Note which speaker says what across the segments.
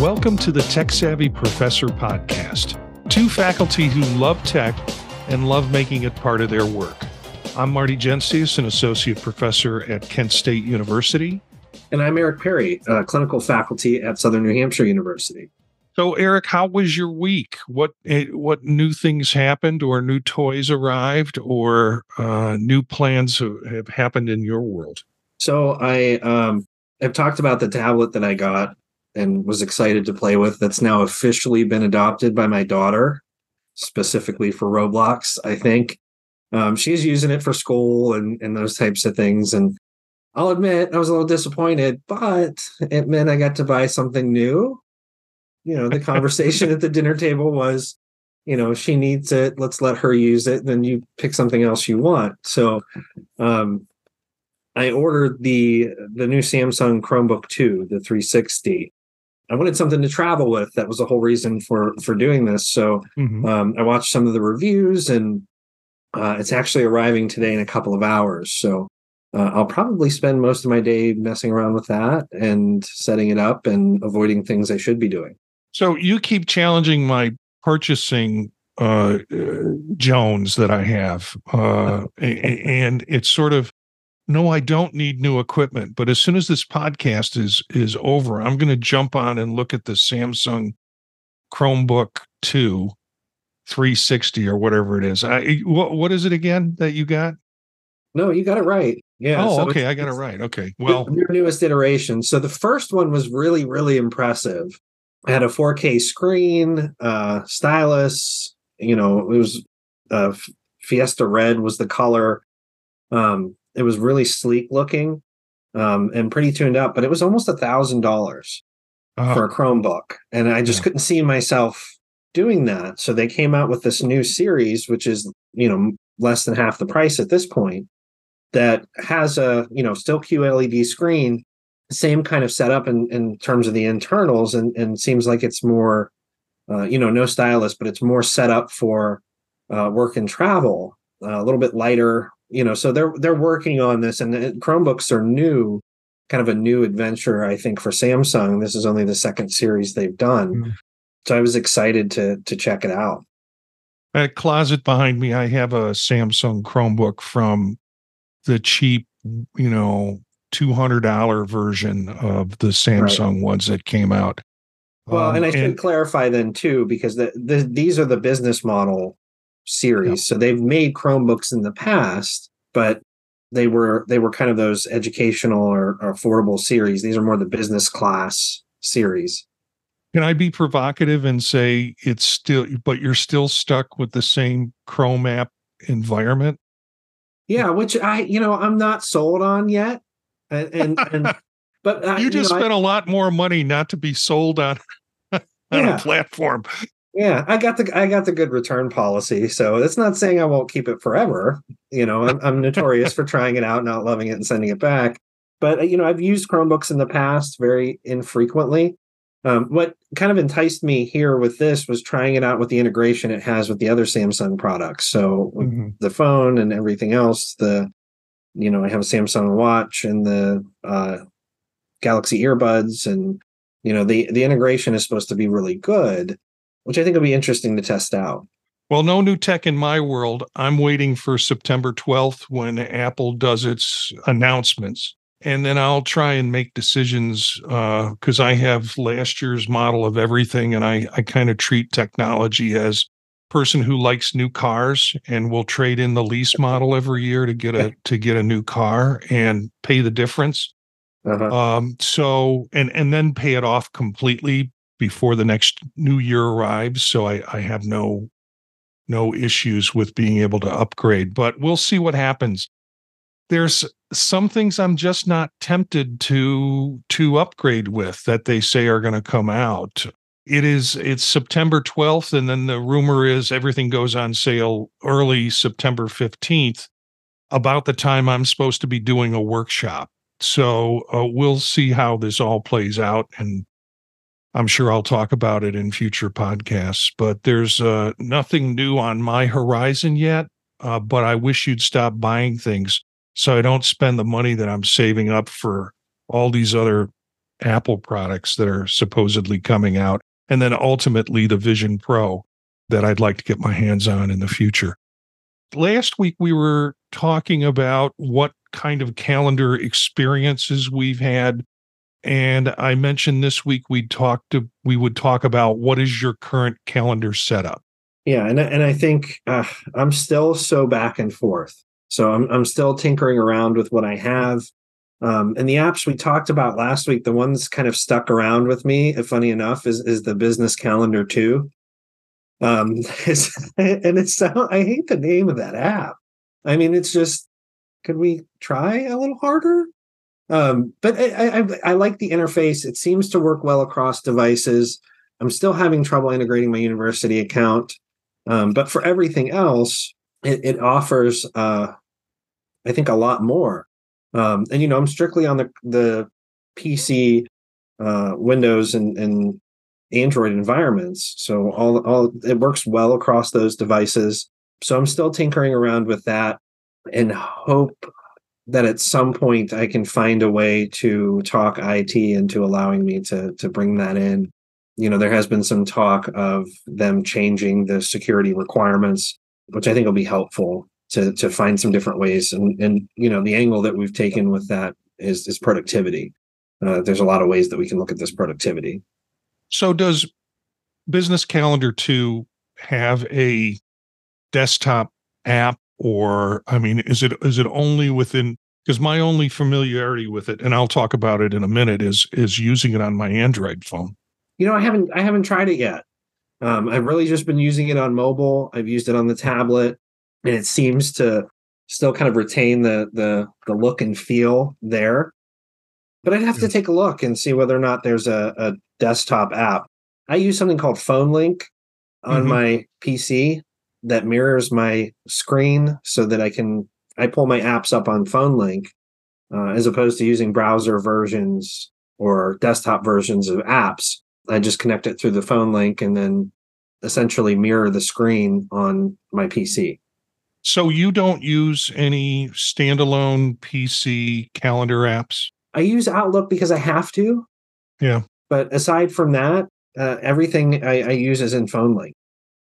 Speaker 1: Welcome to the Tech Savvy Professor podcast. Two faculty who love tech and love making it part of their work. I'm Marty Jencius, an associate professor at Kent State University.
Speaker 2: And I'm Eric Perry, uh, clinical faculty at Southern New Hampshire University.
Speaker 1: So, Eric, how was your week? What eh, what new things happened, or new toys arrived, or uh, new plans have happened in your world?
Speaker 2: So, I um, have talked about the tablet that I got and was excited to play with. That's now officially been adopted by my daughter, specifically for Roblox. I think um, she's using it for school and and those types of things. And I'll admit I was a little disappointed, but it meant I got to buy something new. You know, the conversation at the dinner table was, you know, she needs it. Let's let her use it. Then you pick something else you want. So, um, I ordered the the new Samsung Chromebook 2, the 360, I wanted something to travel with. That was the whole reason for for doing this. So mm-hmm. um, I watched some of the reviews, and uh, it's actually arriving today in a couple of hours. So uh, I'll probably spend most of my day messing around with that and setting it up and avoiding things I should be doing.
Speaker 1: So you keep challenging my purchasing uh, Jones that I have, uh, and it's sort of no, I don't need new equipment. But as soon as this podcast is is over, I'm going to jump on and look at the Samsung Chromebook 2 360 or whatever it is. I what what is it again that you got?
Speaker 2: No, you got it right. Yeah.
Speaker 1: Oh, so okay. I got it right. Okay. Well,
Speaker 2: your newest iteration. So the first one was really, really impressive. It had a 4K screen, uh, stylus. You know, it was uh, Fiesta Red was the color. Um, it was really sleek looking um, and pretty tuned up, but it was almost a thousand dollars uh-huh. for a Chromebook, and I just yeah. couldn't see myself doing that. So they came out with this new series, which is you know less than half the price at this point, that has a you know still QLED screen, same kind of setup in, in terms of the internals, and and seems like it's more, uh, you know, no stylus, but it's more set up for uh, work and travel. Uh, a little bit lighter, you know so they're they're working on this and chromebooks are new kind of a new adventure i think for samsung this is only the second series they've done mm. so i was excited to to check it out
Speaker 1: that closet behind me i have a samsung chromebook from the cheap you know $200 version of the samsung right. ones that came out
Speaker 2: well um, and i should and, clarify then too because the, the, these are the business model series. Yeah. So they've made Chromebooks in the past, but they were they were kind of those educational or, or affordable series. These are more the business class series.
Speaker 1: Can I be provocative and say it's still, but you're still stuck with the same Chrome app environment?
Speaker 2: Yeah, which I, you know, I'm not sold on yet. And, and, and but
Speaker 1: uh, you just you know, spent I, a lot more money not to be sold on, on yeah. a platform.
Speaker 2: Yeah, I got the I got the good return policy, so that's not saying I won't keep it forever. You know, I'm, I'm notorious for trying it out, not loving it, and sending it back. But uh, you know, I've used Chromebooks in the past very infrequently. Um, what kind of enticed me here with this was trying it out with the integration it has with the other Samsung products. So mm-hmm. the phone and everything else. The you know, I have a Samsung Watch and the uh, Galaxy earbuds, and you know, the the integration is supposed to be really good which I think will be interesting to test out.
Speaker 1: Well, no new tech in my world. I'm waiting for September 12th when Apple does its announcements. And then I'll try and make decisions because uh, I have last year's model of everything, and I, I kind of treat technology as person who likes new cars and will trade in the lease model every year to get a to get a new car and pay the difference. Uh-huh. Um, so and and then pay it off completely before the next new year arrives. So I, I have no no issues with being able to upgrade, but we'll see what happens. There's some things I'm just not tempted to to upgrade with that they say are going to come out. It is it's September 12th and then the rumor is everything goes on sale early September 15th about the time I'm supposed to be doing a workshop. So uh, we'll see how this all plays out and I'm sure I'll talk about it in future podcasts, but there's uh, nothing new on my horizon yet. Uh, but I wish you'd stop buying things so I don't spend the money that I'm saving up for all these other Apple products that are supposedly coming out, and then ultimately the Vision Pro that I'd like to get my hands on in the future. Last week, we were talking about what kind of calendar experiences we've had. And I mentioned this week we'd talk to we would talk about what is your current calendar setup.
Speaker 2: Yeah, and and I think uh, I'm still so back and forth. So I'm I'm still tinkering around with what I have. Um, and the apps we talked about last week, the ones kind of stuck around with me, funny enough, is is the Business Calendar 2. Um, and it's I hate the name of that app. I mean, it's just could we try a little harder? Um, but I, I, I like the interface. It seems to work well across devices. I'm still having trouble integrating my university account, um, but for everything else, it, it offers, uh, I think, a lot more. Um, and you know, I'm strictly on the the PC, uh, Windows, and, and Android environments. So all all it works well across those devices. So I'm still tinkering around with that and hope that at some point I can find a way to talk IT into allowing me to to bring that in. You know, there has been some talk of them changing the security requirements, which I think will be helpful to to find some different ways. And and you know, the angle that we've taken with that is is productivity. Uh, there's a lot of ways that we can look at this productivity.
Speaker 1: So does Business Calendar 2 have a desktop app or I mean is it is it only within because my only familiarity with it and I'll talk about it in a minute is is using it on my Android phone.
Speaker 2: You know, I haven't I haven't tried it yet. Um, I've really just been using it on mobile. I've used it on the tablet and it seems to still kind of retain the the the look and feel there. But I'd have to take a look and see whether or not there's a, a desktop app. I use something called Phone Link on mm-hmm. my PC that mirrors my screen so that I can I pull my apps up on Phone Link uh, as opposed to using browser versions or desktop versions of apps. I just connect it through the Phone Link and then essentially mirror the screen on my PC.
Speaker 1: So you don't use any standalone PC calendar apps?
Speaker 2: I use Outlook because I have to.
Speaker 1: Yeah.
Speaker 2: But aside from that, uh, everything I, I use is in Phone Link.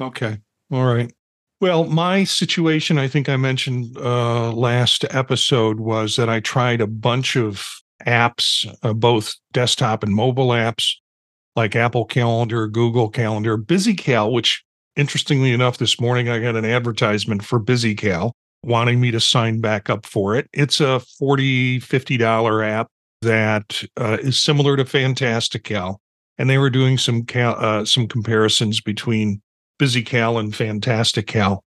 Speaker 1: Okay. All right. Well, my situation, I think I mentioned uh, last episode, was that I tried a bunch of apps, uh, both desktop and mobile apps, like Apple Calendar, Google Calendar, BusyCal, which interestingly enough, this morning I got an advertisement for BusyCal wanting me to sign back up for it. It's a $40, $50 app that uh, is similar to Fantastical. And they were doing some cal- uh, some comparisons between BusyCal and Fantastical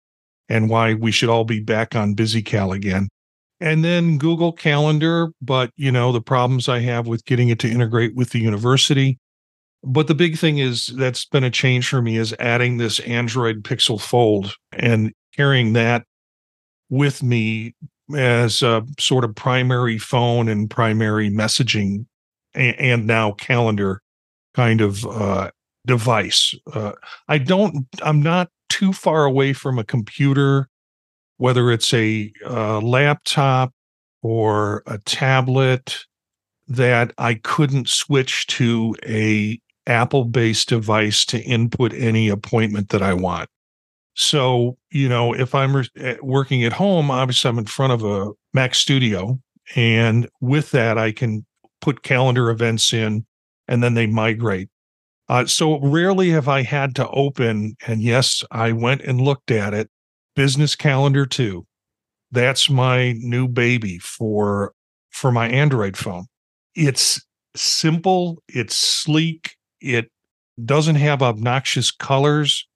Speaker 1: and why we should all be back on BusyCal again. And then Google Calendar, but you know, the problems I have with getting it to integrate with the university. But the big thing is that's been a change for me is adding this Android Pixel Fold and carrying that with me as a sort of primary phone and primary messaging and, and now calendar kind of uh, device. Uh, I don't, I'm not too far away from a computer, whether it's a laptop or a tablet, that I couldn't switch to a Apple based device to input any appointment that I want. So, you know, if I'm re- eh, working at home, obviously I'm in front of a Mac Studio. And with that, I can put calendar events in and then they migrate. Uh, so rarely have I had to open, and yes, I went and looked at it. Business Calendar 2. That's my new baby for for my Android phone. It's simple, it's sleek, it doesn't have obnoxious colors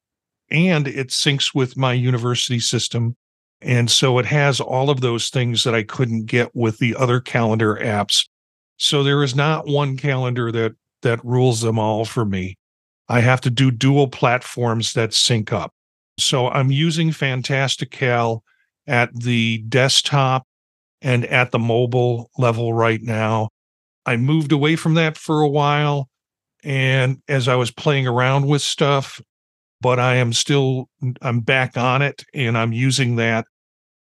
Speaker 1: and it syncs with my university system. And so it has all of those things that I couldn't get with the other calendar apps. So there is not one calendar that that rules them all for me. I have to do dual platforms that sync up. So I'm using Fantastical at the desktop and at the mobile level right now. I moved away from that for a while. And as I was playing around with stuff, but I am still I'm back on it and I'm using that.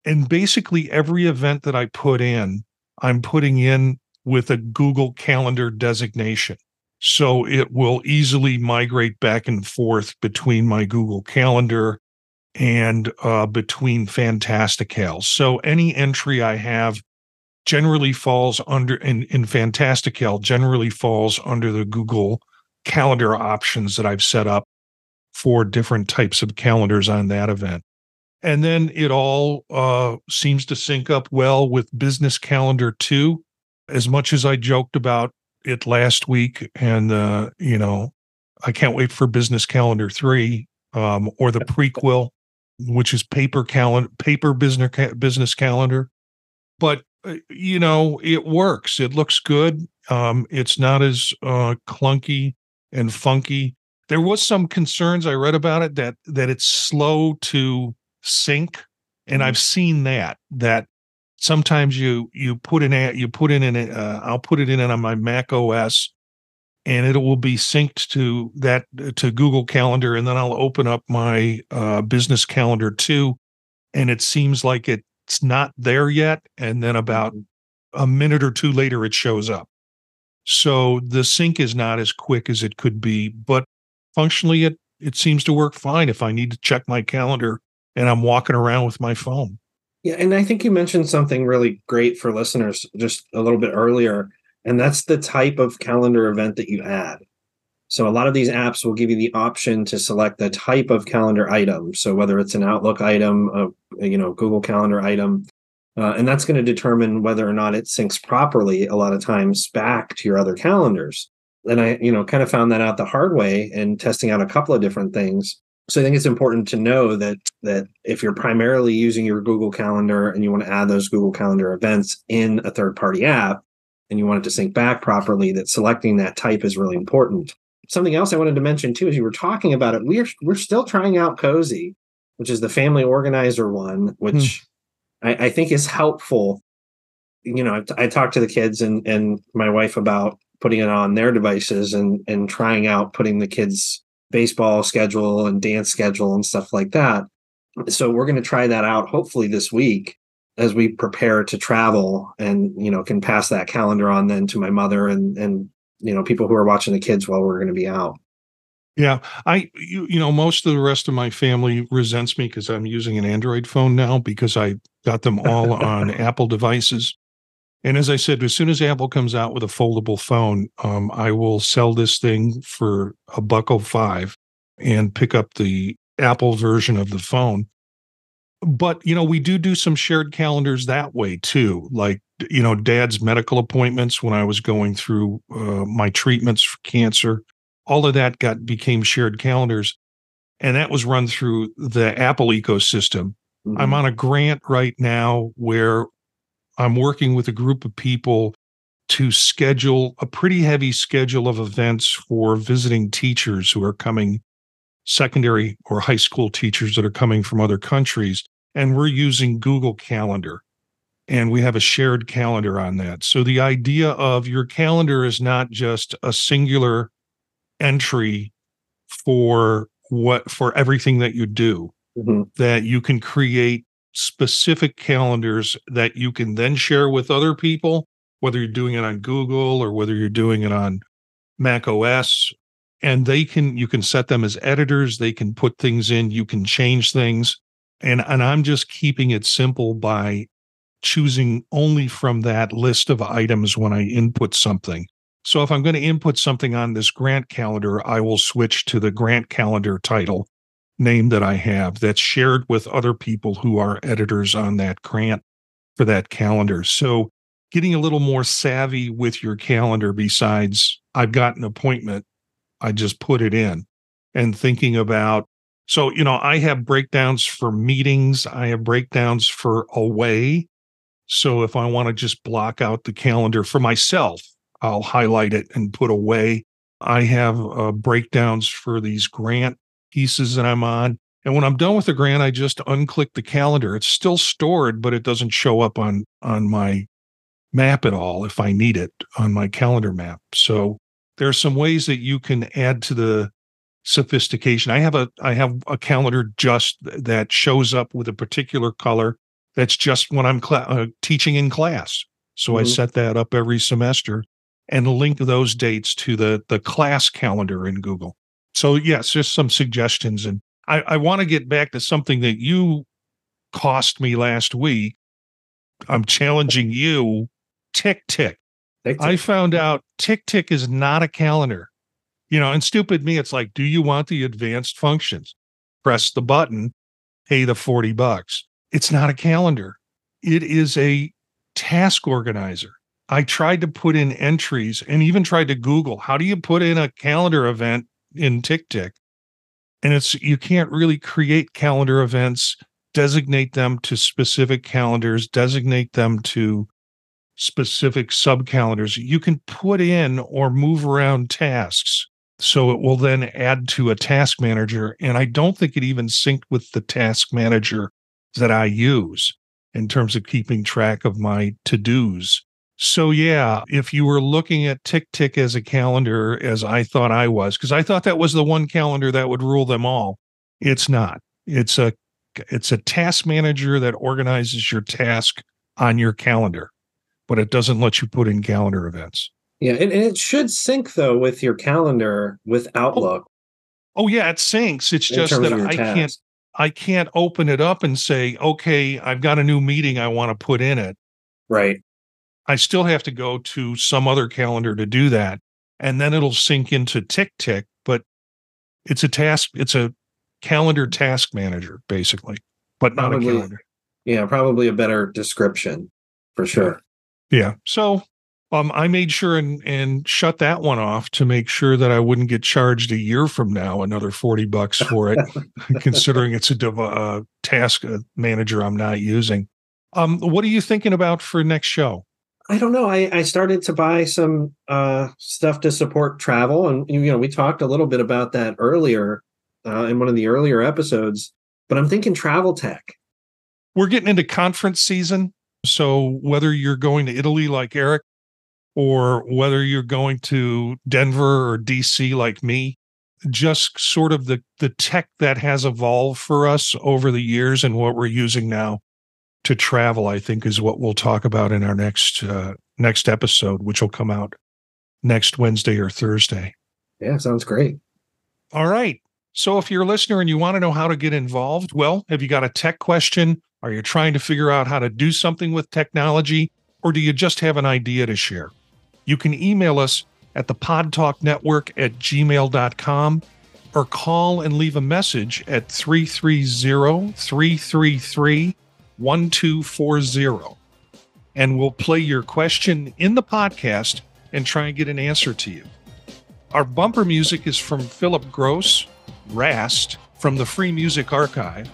Speaker 1: And basically every event that I put in, I'm putting in with a Google Calendar designation. So it will easily migrate back and forth between my Google Calendar and uh, between Fantastical. So any entry I have generally falls under in, in Fantastical generally falls under the Google calendar options that I've set up for different types of calendars on that event. And then it all uh, seems to sync up well with Business Calendar 2. As much as I joked about it last week, and, uh, you know, I can't wait for Business Calendar 3 um, or the prequel, which is paper calendar, paper business, business calendar. But, uh, you know, it works. It looks good. Um, it's not as uh, clunky and funky. There was some concerns I read about it that that it's slow to sync, and mm-hmm. I've seen that that sometimes you you put in a you put in an uh, I'll put it in on my Mac OS, and it will be synced to that to Google Calendar, and then I'll open up my uh, Business Calendar 2, and it seems like it's not there yet, and then about mm-hmm. a minute or two later it shows up. So the sync is not as quick as it could be, but functionally it it seems to work fine if I need to check my calendar and I'm walking around with my phone.
Speaker 2: Yeah, and I think you mentioned something really great for listeners just a little bit earlier, and that's the type of calendar event that you add. So a lot of these apps will give you the option to select the type of calendar item. So whether it's an Outlook item, a you know Google Calendar item, uh, and that's going to determine whether or not it syncs properly a lot of times back to your other calendars. And I, you know, kind of found that out the hard way and testing out a couple of different things. So I think it's important to know that that if you're primarily using your Google Calendar and you want to add those Google Calendar events in a third-party app and you want it to sync back properly, that selecting that type is really important. Something else I wanted to mention too, as you were talking about it, we're we're still trying out Cozi, which is the family organizer one, which hmm. I, I think is helpful. You know, I, I talked to the kids and and my wife about putting it on their devices and and trying out putting the kids baseball schedule and dance schedule and stuff like that. So we're going to try that out hopefully this week as we prepare to travel and you know can pass that calendar on then to my mother and and you know people who are watching the kids while we're going to be out.
Speaker 1: Yeah i you, you know most of the rest of my family resents me because i'm using an android phone now because i got them all on apple devices and as I said, as soon as Apple comes out with a foldable phone, um, I will sell this thing for a buck oh five and pick up the Apple version of the phone. But you know, we do do some shared calendars that way too. Like you know, Dad's medical appointments when I was going through uh, my treatments for cancer, all of that got became shared calendars, and that was run through the Apple ecosystem. Mm-hmm. I'm on a grant right now where I'm working with a group of people to schedule a pretty heavy schedule of events for visiting teachers who are coming, secondary or high school teachers that are coming from other countries. And we're using Google Calendar and we have a shared calendar on that. So the idea of your calendar is not just a singular entry for what for everything that you do, mm-hmm. that you can create specific calendars that you can then share with other people, whether you're doing it on Google or whether you're doing it on Mac OS. And they can, you can set them as editors. They can put things in, you can change things. And, and I'm just keeping it simple by choosing only from that list of items when I input something. So if I'm going to input something on this grant calendar, I will switch to the grant calendar title name that I have that's shared with other people who are editors on that grant for that calendar. So getting a little more savvy with your calendar besides I've got an appointment, I just put it in and thinking about so you know I have breakdowns for meetings, I have breakdowns for away. So if I want to just block out the calendar for myself, I'll highlight it and put away. I have uh, breakdowns for these grant pieces that I'm on. And when I'm done with the grant, I just unclick the calendar. It's still stored, but it doesn't show up on on my map at all if I need it on my calendar map. So there are some ways that you can add to the sophistication. I have a I have a calendar just that shows up with a particular color. That's just when I'm cl- uh, teaching in class. So I
Speaker 2: Mhm.
Speaker 1: set that up every semester and link those dates to the the class calendar in Google. So yes, just some suggestions. And I, I want to get back to something that you cost me last week. I'm challenging you. Tick tick.
Speaker 2: Take
Speaker 1: I found out Tick Tick is not a calendar. You know, and stupid me, it's like, do you want the advanced functions? Press the button, pay the 40 bucks. It's not a calendar. It is a task organizer. I tried to put in entries and even tried to Google how do you put in a calendar event in Tick Tick? And it's you can't really create calendar events, designate them to specific calendars, designate them to specific sub calendars. You can put in or move around tasks. So it will then add to a task manager. And I don't think it even synced with the task manager that I use in terms of keeping track of my to dos. So, yeah, if you were looking at Tick Tick as a calendar, as I thought I was, because I thought that was the one calendar that would rule them all, it's not. It's a it's a task manager that organizes your task on your calendar, but it doesn't let you put in calendar events.
Speaker 2: Yeah, and, and it should sync though with your calendar with oh. Outlook.
Speaker 1: Oh yeah, it syncs. It's just that I can't. I can't open it up and say, okay, I've got a new meeting I want to put in it.
Speaker 2: Right.
Speaker 1: I still have to go to some other calendar to do that. And then it'll sync into Tick Tick, but it's a task, it's a calendar task manager, basically, but not
Speaker 2: Probably.
Speaker 1: a calendar.
Speaker 2: Yeah, probably a better description for sure.
Speaker 1: Yeah. So um, I made sure and, and shut that one off to make sure that I wouldn't get charged a year from now another 40 bucks for it, considering it's a dev- uh, task uh, manager I'm not using. Um, what are you thinking about for next show?
Speaker 2: I don't know. I, I started to buy some uh, stuff to support travel, and you know we talked a little bit about that earlier uh, in one of the earlier episodes. But I'm thinking travel tech.
Speaker 1: we're getting into conference season. So whether you're going to Italy like Eric, or whether you're going to Denver or DC like me, just sort of the the tech that has evolved for us over the years and what we're using now to travel, I think, is what we'll talk about in our next uh, next episode, which will come out next Wednesday or Thursday.
Speaker 2: Yeah, sounds great.
Speaker 1: All right. So if you're a listener and you want to know how to get involved, well, have you got a tech question? Are you trying to figure out how to do something with technology? Or do you just have an idea to share? You can email us at the Podtalk Network at gmail.com or call and leave a message at 330 333 1240. And we'll play your question in the podcast and try and get an answer to you. Our bumper music is from Philip Gross, Rast, from the Free Music Archive.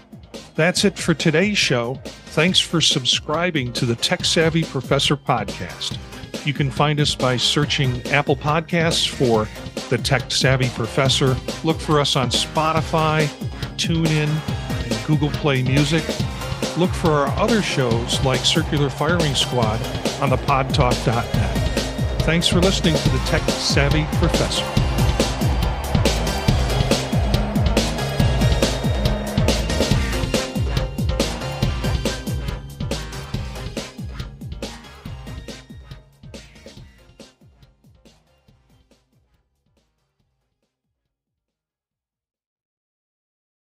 Speaker 1: That's it for today's show. Thanks for subscribing to the Tech Savvy Professor podcast. You can find us by searching Apple Podcasts for the Tech Savvy Professor. Look for us on Spotify, TuneIn, and Google Play Music. Look for our other shows like Circular Firing Squad on the podtalk.net. Thanks for listening to the Tech Savvy Professor.